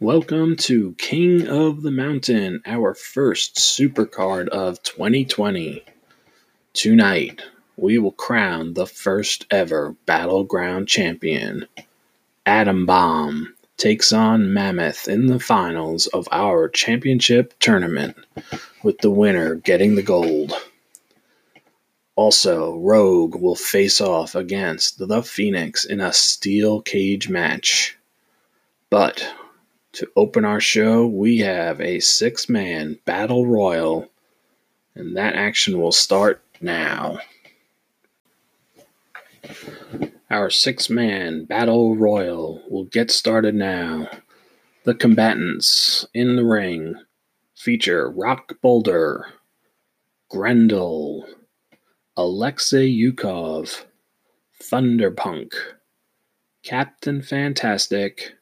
Welcome to King of the Mountain, our first supercard of 2020. Tonight, we will crown the first ever Battleground champion. Atom Bomb takes on Mammoth in the finals of our championship tournament, with the winner getting the gold. Also, Rogue will face off against the Phoenix in a steel cage match. But to open our show, we have a six man battle royal, and that action will start now. Our six man battle royal will get started now. The combatants in the ring feature Rock Boulder, Grendel, Alexei Yukov, Thunderpunk, Captain Fantastic,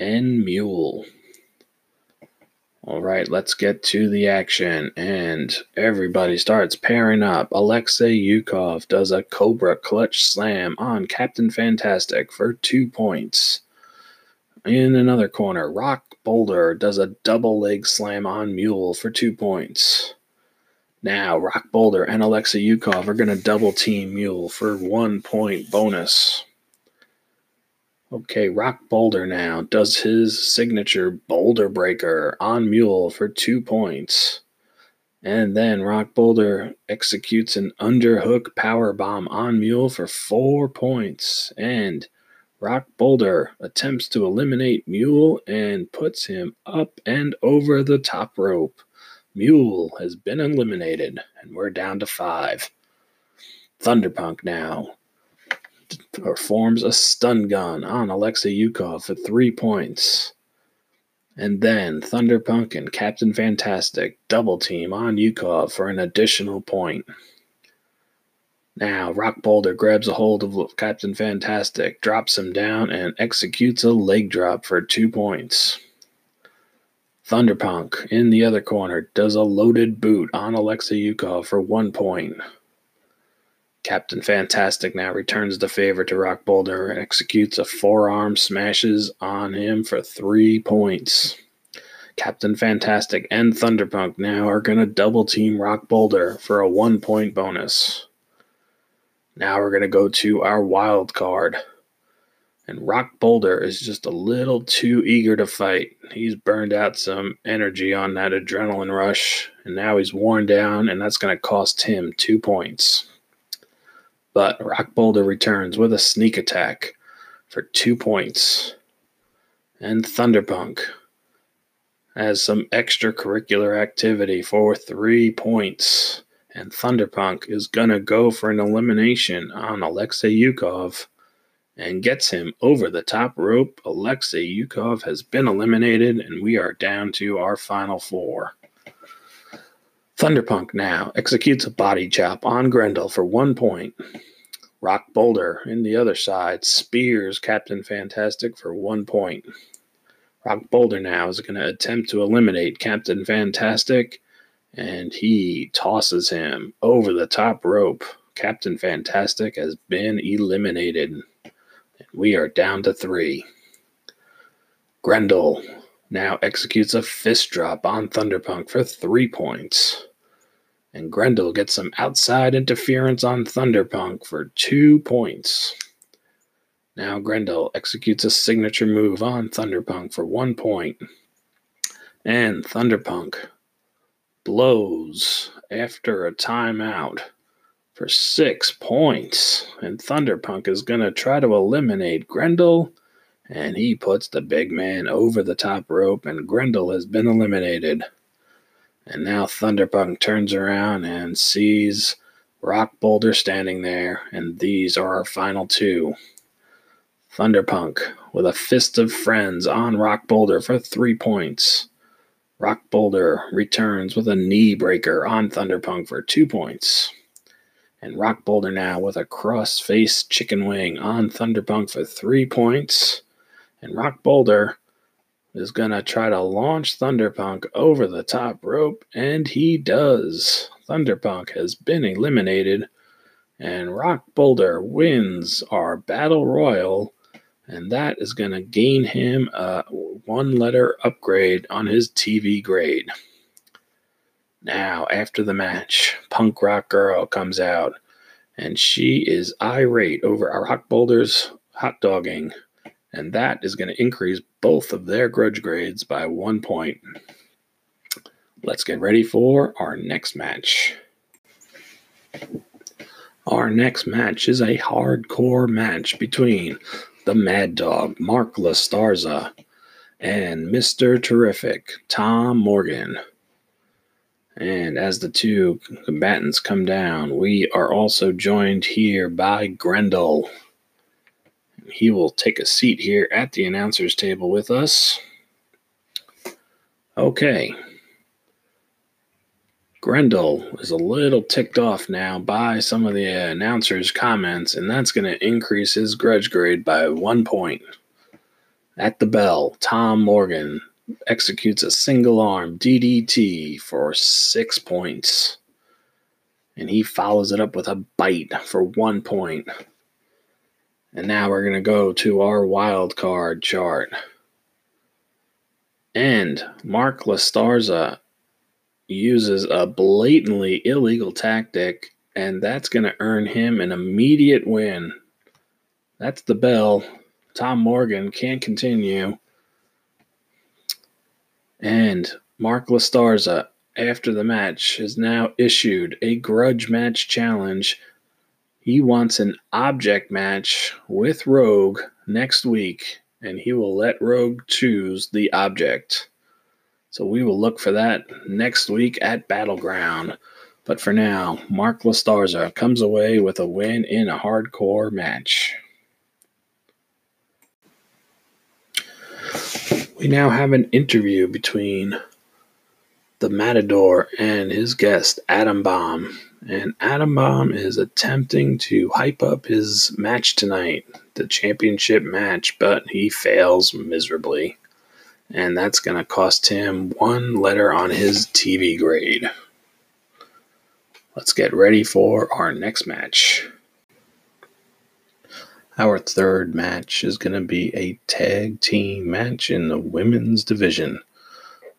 and Mule. All right, let's get to the action. And everybody starts pairing up. Alexei Yukov does a Cobra clutch slam on Captain Fantastic for two points. In another corner, Rock Boulder does a double leg slam on Mule for two points. Now, Rock Boulder and Alexei Yukov are going to double team Mule for one point bonus. Okay, Rock Boulder now does his signature Boulder Breaker on Mule for two points. And then Rock Boulder executes an underhook power bomb on Mule for four points. And Rock Boulder attempts to eliminate Mule and puts him up and over the top rope. Mule has been eliminated, and we're down to five. Thunderpunk now performs a stun gun on Alexei Yukov for three points. And then Thunderpunk and Captain Fantastic double team on Yukov for an additional point. Now, Rock Boulder grabs a hold of Captain Fantastic, drops him down, and executes a leg drop for two points. Thunderpunk in the other corner does a loaded boot on Alexei Yukov for one point. Captain Fantastic now returns the favor to Rock Boulder and executes a forearm smashes on him for three points. Captain Fantastic and Thunderpunk now are going to double team Rock Boulder for a one point bonus. Now we're going to go to our wild card. And Rock Boulder is just a little too eager to fight. He's burned out some energy on that adrenaline rush, and now he's worn down, and that's going to cost him two points. But Rock Boulder returns with a sneak attack for two points. And Thunderpunk has some extracurricular activity for three points. And Thunderpunk is going to go for an elimination on Alexei Yukov and gets him over the top rope. Alexei Yukov has been eliminated, and we are down to our final four. Thunderpunk now executes a body chop on Grendel for one point. Rock Boulder in the other side spears Captain Fantastic for one point. Rock Boulder now is going to attempt to eliminate Captain Fantastic, and he tosses him over the top rope. Captain Fantastic has been eliminated. We are down to three. Grendel now executes a fist drop on Thunderpunk for three points and Grendel gets some outside interference on Thunderpunk for two points. Now Grendel executes a signature move on Thunderpunk for one point, and Thunderpunk blows after a timeout for six points. And Thunderpunk is going to try to eliminate Grendel, and he puts the big man over the top rope, and Grendel has been eliminated. And now Thunderpunk turns around and sees Rock Boulder standing there, and these are our final two. Thunderpunk with a fist of friends on Rock Boulder for three points. Rock Boulder returns with a knee breaker on Thunderpunk for two points. And Rock Boulder now with a cross face chicken wing on Thunderpunk for three points. And Rock Boulder is going to try to launch Thunderpunk over the top rope, and he does. Thunderpunk has been eliminated, and Rock Boulder wins our Battle Royal, And that is going to gain him a one letter upgrade on his TV grade. Now, after the match, Punk Rock Girl comes out and she is irate over Rock Boulder's hot dogging. And that is going to increase both of their grudge grades by one point. Let's get ready for our next match. Our next match is a hardcore match between the Mad Dog, Mark Lastarza, and Mr. Terrific, Tom Morgan. And as the two combatants come down, we are also joined here by Grendel. He will take a seat here at the announcer's table with us. Okay, Grendel is a little ticked off now by some of the announcer's comments, and that's going to increase his grudge grade by one point. At the bell, Tom Morgan executes a single arm DDT for six points. And he follows it up with a bite for one point. And now we're going to go to our wild card chart. And Mark Lastarza uses a blatantly illegal tactic, and that's going to earn him an immediate win. That's the bell. Tom Morgan can't continue. And Mark Lastarza, after the match, has now issued a grudge match challenge. He wants an object match with Rogue next week, and he will let Rogue choose the object. So we will look for that next week at Battleground. But for now, Mark Lastarza comes away with a win in a hardcore match. We now have an interview between the Matador and his guest, Atom Bomb. And Atom Bomb is attempting to hype up his match tonight, the championship match, but he fails miserably and that's going to cost him one letter on his TV grade. Let's get ready for our next match. Our third match is going to be a tag team match in the women's division.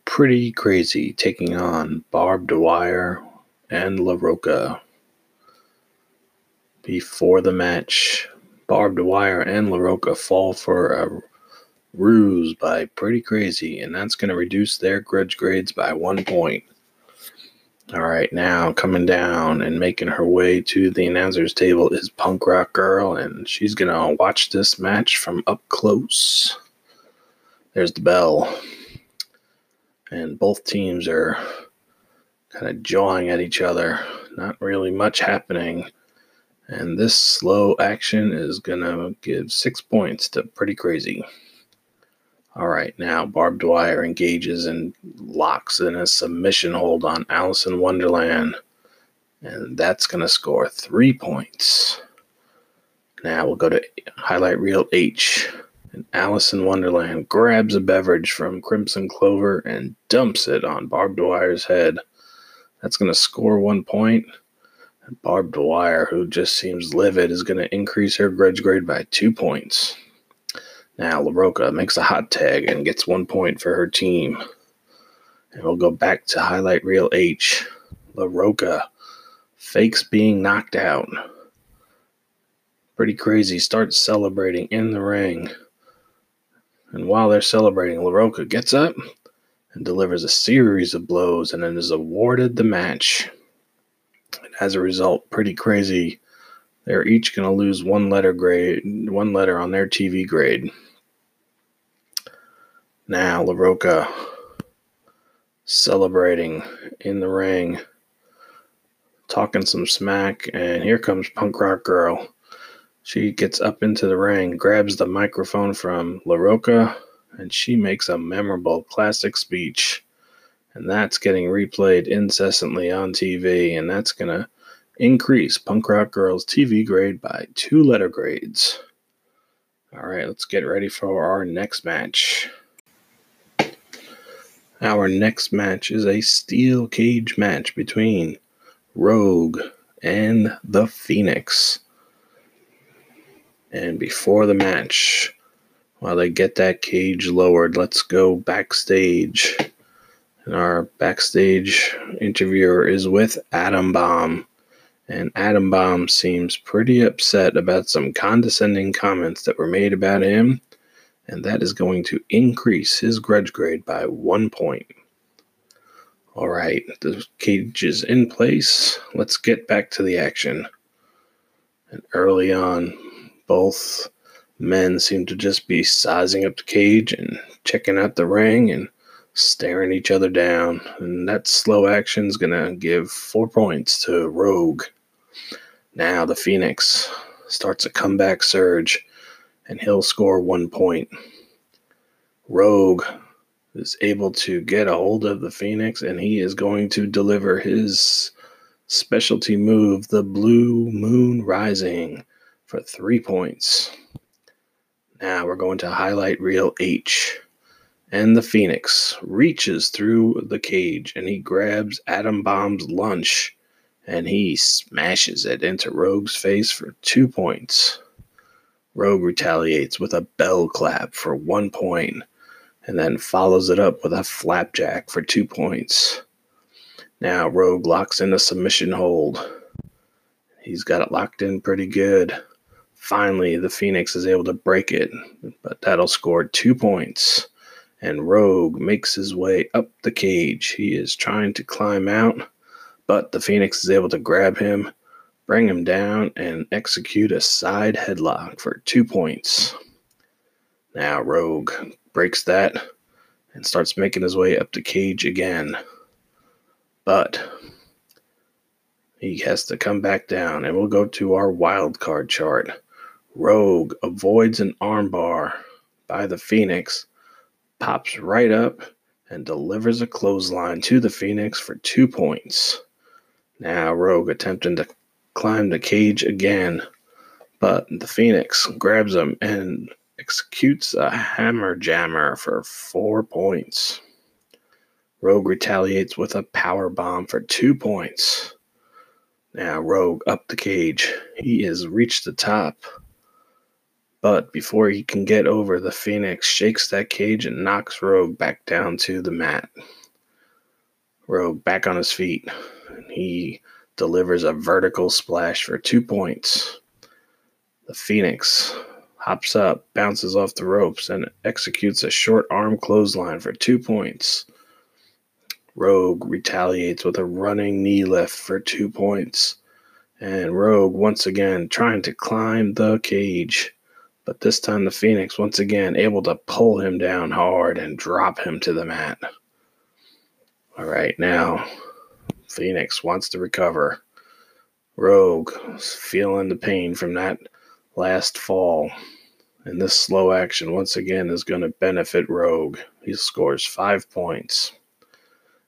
Pretty crazy taking on Barbed Wire and La Roca. Before the match, Barbed Wire and La Roca fall for a ruse by Pretty Crazy, and that's going to reduce their grudge grades by one point. All right, now coming down and making her way to the announcer's table is Punk Rock Girl, and she's going to watch this match from up close. There's the bell. And both teams are kind of jawing at each other. Not really much happening. And this slow action is going to give six points to Pretty Crazy. All right, now Barbed Wire engages and locks in a submission hold on Alice in Wonderland. And that's going to score three points. Now we'll go to highlight reel H. And Alice in Wonderland grabs a beverage from Crimson Clover and dumps it on Barbed Wire's head. That's going to score one point. And Barbed Wire, who just seems livid, is going to increase her grudge grade by two points. Now, LaRocca makes a hot tag and gets one point for her team. And we'll go back to highlight reel H. LaRocca fakes being knocked out. Pretty crazy starts celebrating in the ring. And while they're celebrating, LaRocca gets up and delivers a series of blows and then is awarded the match. And as a result, pretty crazy. They're each going to lose one letter grade, one letter on their TV grade. Now, LaRocca celebrating in the ring, talking some smack, and here comes Punk Rock Girl. She gets up into the ring, grabs the microphone from LaRocca, and she makes a memorable classic speech. And that's getting replayed incessantly on TV, and that's going to increase Punk Rock Girl's TV grade by two letter grades. All right, let's get ready for our next match. Our next match is a steel cage match between Rogue and the Phoenix. And before the match, while they get that cage lowered, let's go backstage. And our backstage interviewer is with Atom Bomb. And Atom Bomb seems pretty upset about some condescending comments that were made about him. And that is going to increase his grudge grade by one point. All right, the cage is in place. Let's get back to the action. And early on, both men seem to just be sizing up the cage and checking out the ring and staring each other down. And that slow action is going to give four points to Rogue. Now the Phoenix starts a comeback surge and he'll score one point. Rogue is able to get a hold of the Phoenix and he is going to deliver his specialty move, the Blue Moon Rising, for three points. Now we're going to highlight reel H. And the Phoenix reaches through the cage and he grabs Atom Bomb's lunch and he smashes it into Rogue's face for two points. Rogue retaliates with a bell clap for one point and then follows it up with a flapjack for two points. Now Rogue locks in a submission hold. He's got it locked in pretty good. Finally, the Phoenix is able to break it, but that'll score two points. And Rogue makes his way up the cage. He is trying to climb out, but the Phoenix is able to grab him, bring him down, and execute a side headlock for two points. Now Rogue breaks that and starts making his way up the cage again. But he has to come back down, and we'll go to our wild card chart. Rogue avoids an armbar by the Phoenix, pops right up, and delivers a clothesline to the Phoenix for two points. Now, Rogue attempting to climb the cage again, but the Phoenix grabs him and executes a hammer jammer for four points. Rogue retaliates with a power bomb for two points. Now, Rogue up the cage. He has reached the top. But before he can get over, the Phoenix shakes that cage and knocks Rogue back down to the mat. Rogue back on his feet. He delivers a vertical splash for two points. The Phoenix hops up, bounces off the ropes, and executes a short arm clothesline for two points. Rogue retaliates with a running knee lift for two points. And Rogue once again trying to climb the cage. But this time the Phoenix once again able to pull him down hard and drop him to the mat. All right, now Phoenix wants to recover. Rogue feeling the pain from that last fall. And this slow action, once again, is going to benefit Rogue. He scores five points.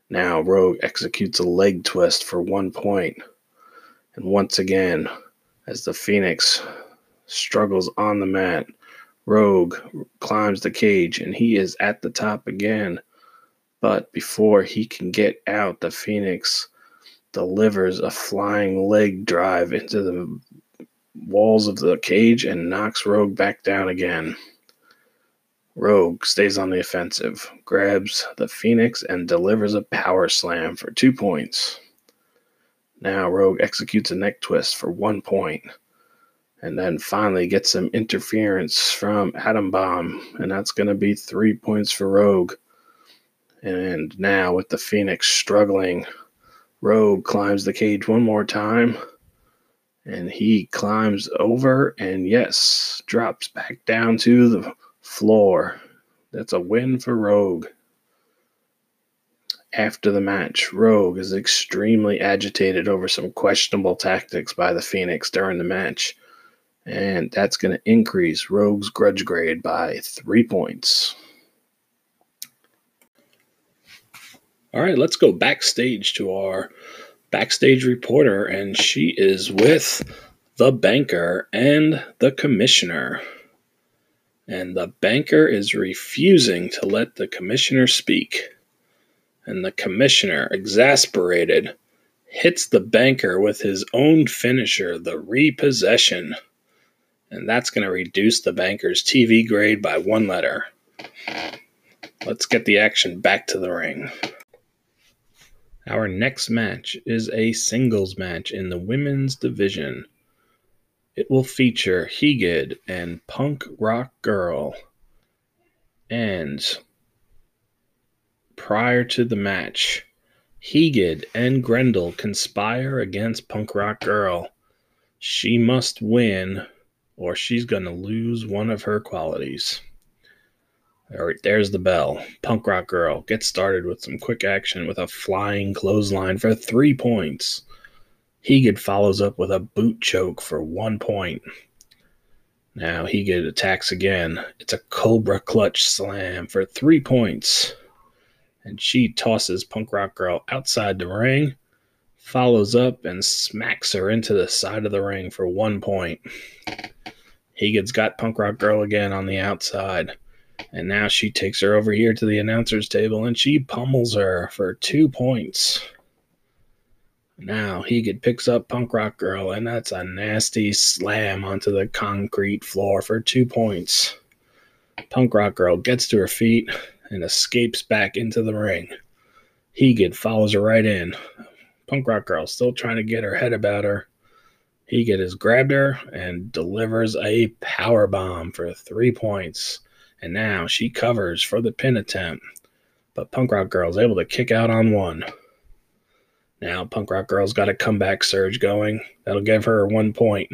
Now, Rogue executes a leg twist for one point. And once again, as the Phoenix struggles on the mat, Rogue climbs the cage and he is at the top again. But before he can get out, the Phoenix delivers a flying leg drive into the walls of the cage and knocks Rogue back down again. Rogue stays on the offensive, grabs the Phoenix, and delivers a power slam for two points. Now Rogue executes a neck twist for one point, and then finally gets some interference from Atom Bomb, and that's going to be three points for Rogue. And now, with the Phoenix struggling, Rogue climbs the cage one more time and he climbs over and yes, drops back down to the floor. That's a win for Rogue. After the match, Rogue is extremely agitated over some questionable tactics by the Phoenix during the match, and that's going to increase Rogue's grudge grade by three points. All right, let's go backstage to our backstage reporter, and she is with the banker and the commissioner. And the banker is refusing to let the commissioner speak. And the commissioner, exasperated, hits the banker with his own finisher, the repossession. And that's going to reduce the banker's TV grade by one letter. Let's get the action back to the ring. Our next match is a singles match in the women's division. It will feature Hegid and Punk Rock Girl. And prior to the match, Hegid and Grendel conspire against Punk Rock Girl. She must win, or she's going to lose one of her qualities. All right, there's the bell. Punk Rock Girl gets started with some quick action with a flying clothesline for three points. Hegid follows up with a boot choke for one point. Now Hegid attacks again. It's a Cobra Clutch Slam for three points and she tosses Punk Rock Girl outside the ring, follows up and smacks her into the side of the ring for one point. Hegid's got Punk Rock Girl again on the outside, and now she takes her over here to the announcer's table and she pummels her for two points. Now Hegid picks up Punk Rock Girl, and that's a nasty slam onto the concrete floor for two points. Punk Rock Girl gets to her feet, and escapes back into the ring. Hegid follows her right in. Punk Rock Girl still trying to get her head about her. Hegid has grabbed her and delivers a power bomb for three points. And now she covers for the pin attempt. But Punk Rock Girl's able to kick out on one. Now Punk Rock Girl's got a comeback surge going. That'll give her one point.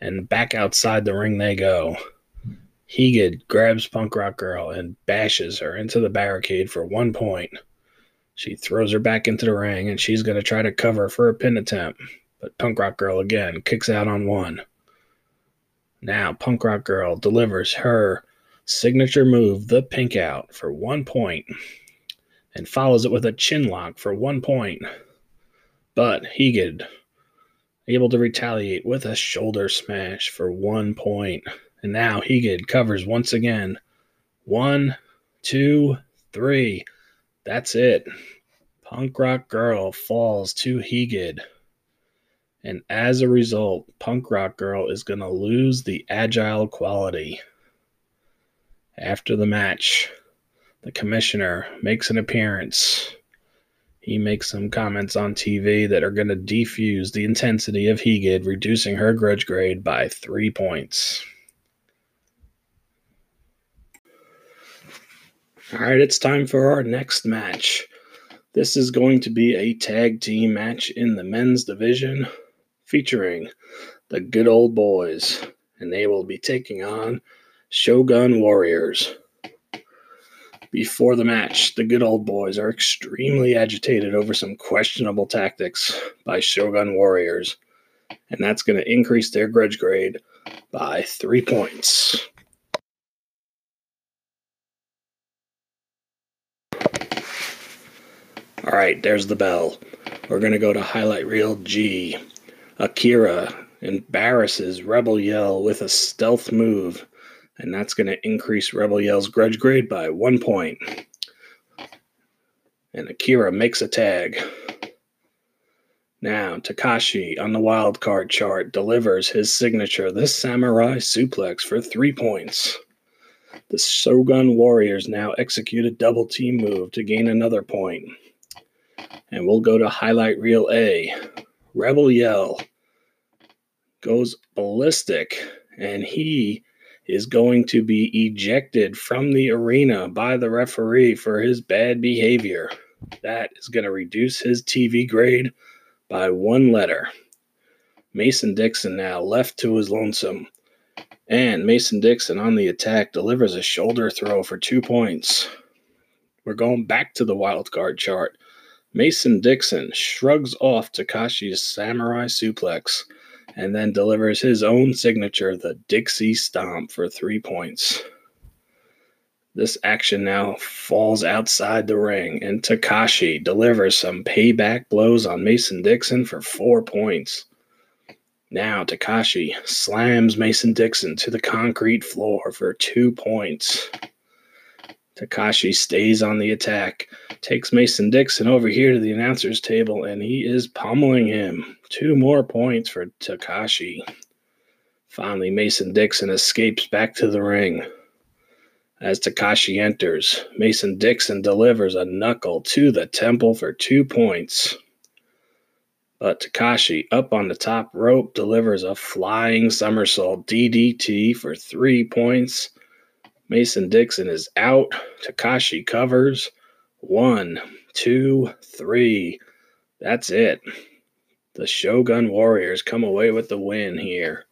And back outside the ring they go. Hegid grabs Punk Rock Girl and bashes her into the barricade for one point. She throws her back into the ring and she's going to try to cover for a pin attempt, but Punk Rock Girl again kicks out on one. Now, Punk Rock Girl delivers her signature move, the pink out, for one point, and follows it with a chin lock for one point. But Hegid able to retaliate with a shoulder smash for one point. And now Hegid covers once again. One, two, three. That's it. Punk Rock Girl falls to Hegid. And as a result, Punk Rock Girl is going to lose the agile quality. After the match, the commissioner makes an appearance. He makes some comments on TV that are going to defuse the intensity of Hegid, reducing her grudge grade by three points. All right, it's time for our next match. This is going to be a tag team match in the men's division featuring the good old boys, and they will be taking on Shogun Warriors. Before the match, the good old boys are extremely agitated over some questionable tactics by Shogun Warriors, and that's going to increase their grudge grade by three points. All right, there's the bell. We're going to go to highlight reel G. Akira embarrasses Rebel Yell with a stealth move, and that's going to increase Rebel Yell's grudge grade by one point. And Akira makes a tag. Now, Takashi on the wild card chart delivers his signature, the Samurai Suplex, for three points. The Shogun Warriors now execute a double team move to gain another point. And we'll go to highlight reel A. Rebel Yell goes ballistic, and he is going to be ejected from the arena by the referee for his bad behavior. That is going to reduce his TV grade by one letter. Mason Dixon now left to his lonesome. And Mason Dixon on the attack delivers a shoulder throw for two points. We're going back to the wild card chart. Mason Dixon shrugs off Takashi's samurai suplex and then delivers his own signature, the Dixie Stomp, for three points. This action now falls outside the ring, and Takashi delivers some payback blows on Mason Dixon for four points. Now Takashi slams Mason Dixon to the concrete floor for two points. Takashi stays on the attack, takes Mason Dixon over here to the announcer's table, and he is pummeling him. Two more points for Takashi. Finally, Mason Dixon escapes back to the ring. As Takashi enters, Mason Dixon delivers a knuckle to the temple for two points. But Takashi, up on the top rope, delivers a flying somersault DDT for three points. Mason Dixon is out. Takashi covers. One, two, three. That's it. The Shogun Warriors come away with the win here.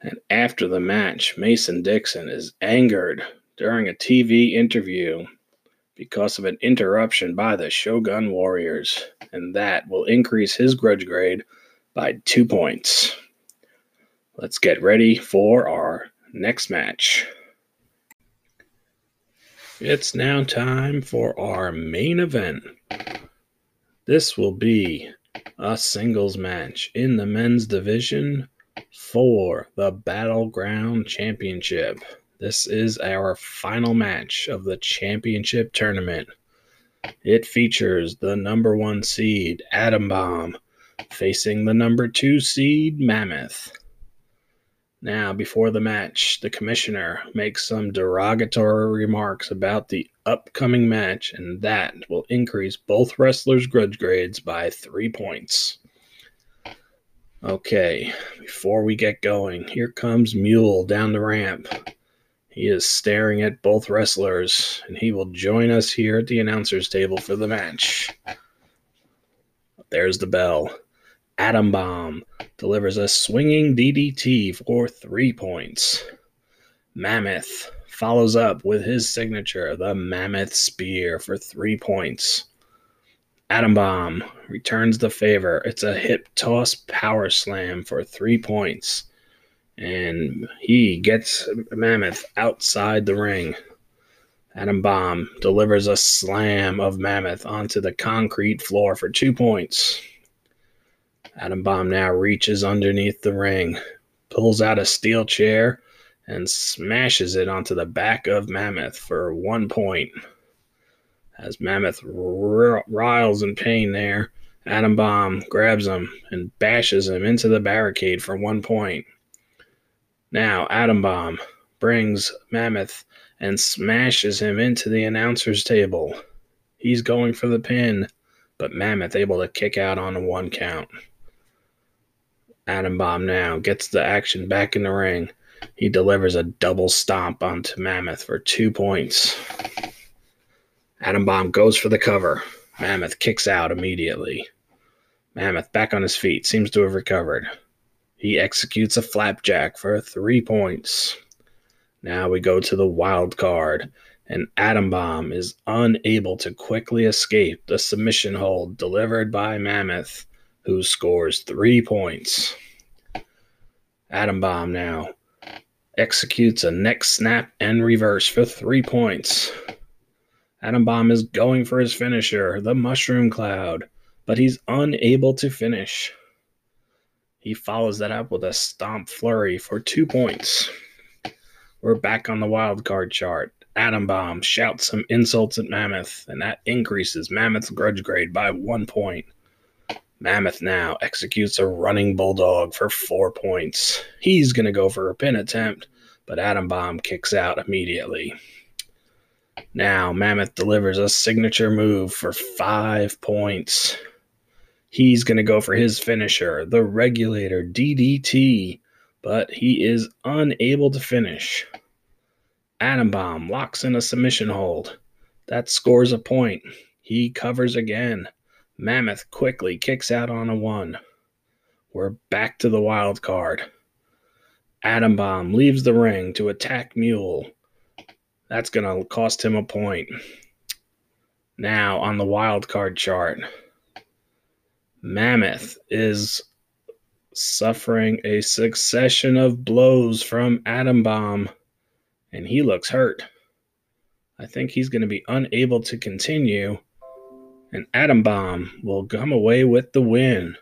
And after the match, Mason Dixon is angered during a TV interview because of an interruption by the Shogun Warriors, and that will increase his grudge grade by two points. Let's get ready for our next match. It's now time for our main event. This will be a singles match in the men's division for the Battleground Championship. This is our final match of the championship tournament. It features the number one seed, Atom Bomb, facing the number two seed, Mammoth. Now, before the match, the commissioner makes some derogatory remarks about the upcoming match, and that will increase both wrestlers' grudge grades by three points. Okay, before we get going, here comes Mule down the ramp. He is staring at both wrestlers, and he will join us here at the announcer's table for the match. There's the bell. Atom Bomb delivers a swinging DDT for three points. Mammoth follows up with his signature, the Mammoth Spear, for three points. Atom Bomb returns the favor. It's a hip toss power slam for three points. And he gets Mammoth outside the ring. Atom Bomb delivers a slam of Mammoth onto the concrete floor for two points. Atom Bomb now reaches underneath the ring, pulls out a steel chair, and smashes it onto the back of Mammoth for one point. As Mammoth r- riles in pain there, Atom Bomb grabs him and bashes him into the barricade for one point. Now, Atom Bomb brings Mammoth and smashes him into the announcer's table. He's going for the pin, but Mammoth able to kick out on a one count. Atom Bomb now gets the action back in the ring. He delivers a double stomp onto Mammoth for two points. Atom Bomb goes for the cover. Mammoth kicks out immediately. Mammoth back on his feet, seems to have recovered. He executes a flapjack for three points. Now we go to the wild card, and Atom Bomb is unable to quickly escape the submission hold delivered by Mammoth who scores three points. Atom Bomb now executes a neck snap and reverse for three points. Atom Bomb is going for his finisher, the Mushroom Cloud, but he's unable to finish. He follows that up with a stomp flurry for two points. We're back on the wild card chart. Atom Bomb shouts some insults at Mammoth, and that increases Mammoth's grudge grade by one point. Mammoth now executes a running bulldog for four points. He's going to go for a pin attempt, but Atom Bomb kicks out immediately. Now, Mammoth delivers a signature move for five points. He's going to go for his finisher, the regulator DDT, but he is unable to finish. Atom Bomb locks in a submission hold. That scores a point. He covers again. Mammoth quickly kicks out on a one. We're back to the wild card. Atom Bomb leaves the ring to attack Mule. That's going to cost him a point. Now, on the wild card chart, Mammoth is suffering a succession of blows from Atom Bomb, and he looks hurt. I think he's going to be unable to continue and Atom Bomb will come away with the win.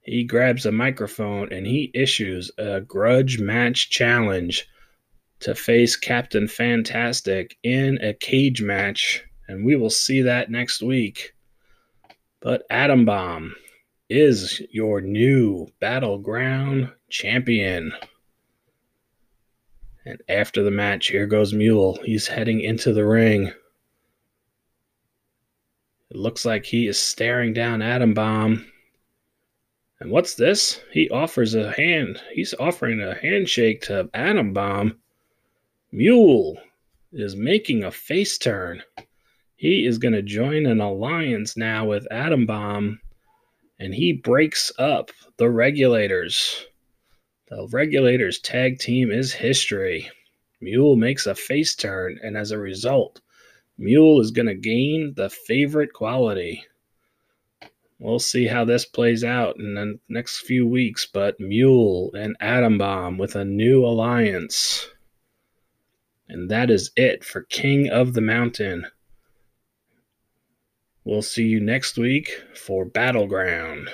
He grabs a microphone and he issues a grudge match challenge to face Captain Fantastic in a cage match, and we will see that next week. But Atom Bomb is your new battleground champion. And after the match, here goes Mule. He's heading into the ring. It looks like he is staring down Atom Bomb. And what's this? He offers a hand. He's offering a handshake to Atom Bomb. Mule is making a face turn. He is going to join an alliance now with Atom Bomb, and he breaks up the regulators. The regulators tag team is history. Mule makes a face turn, and as a result, Mule is going to gain the favorite quality. We'll see how this plays out in the next few weeks, but Mule and Atom Bomb with a new alliance. And that is it for King of the Mountain. We'll see you next week for Battleground.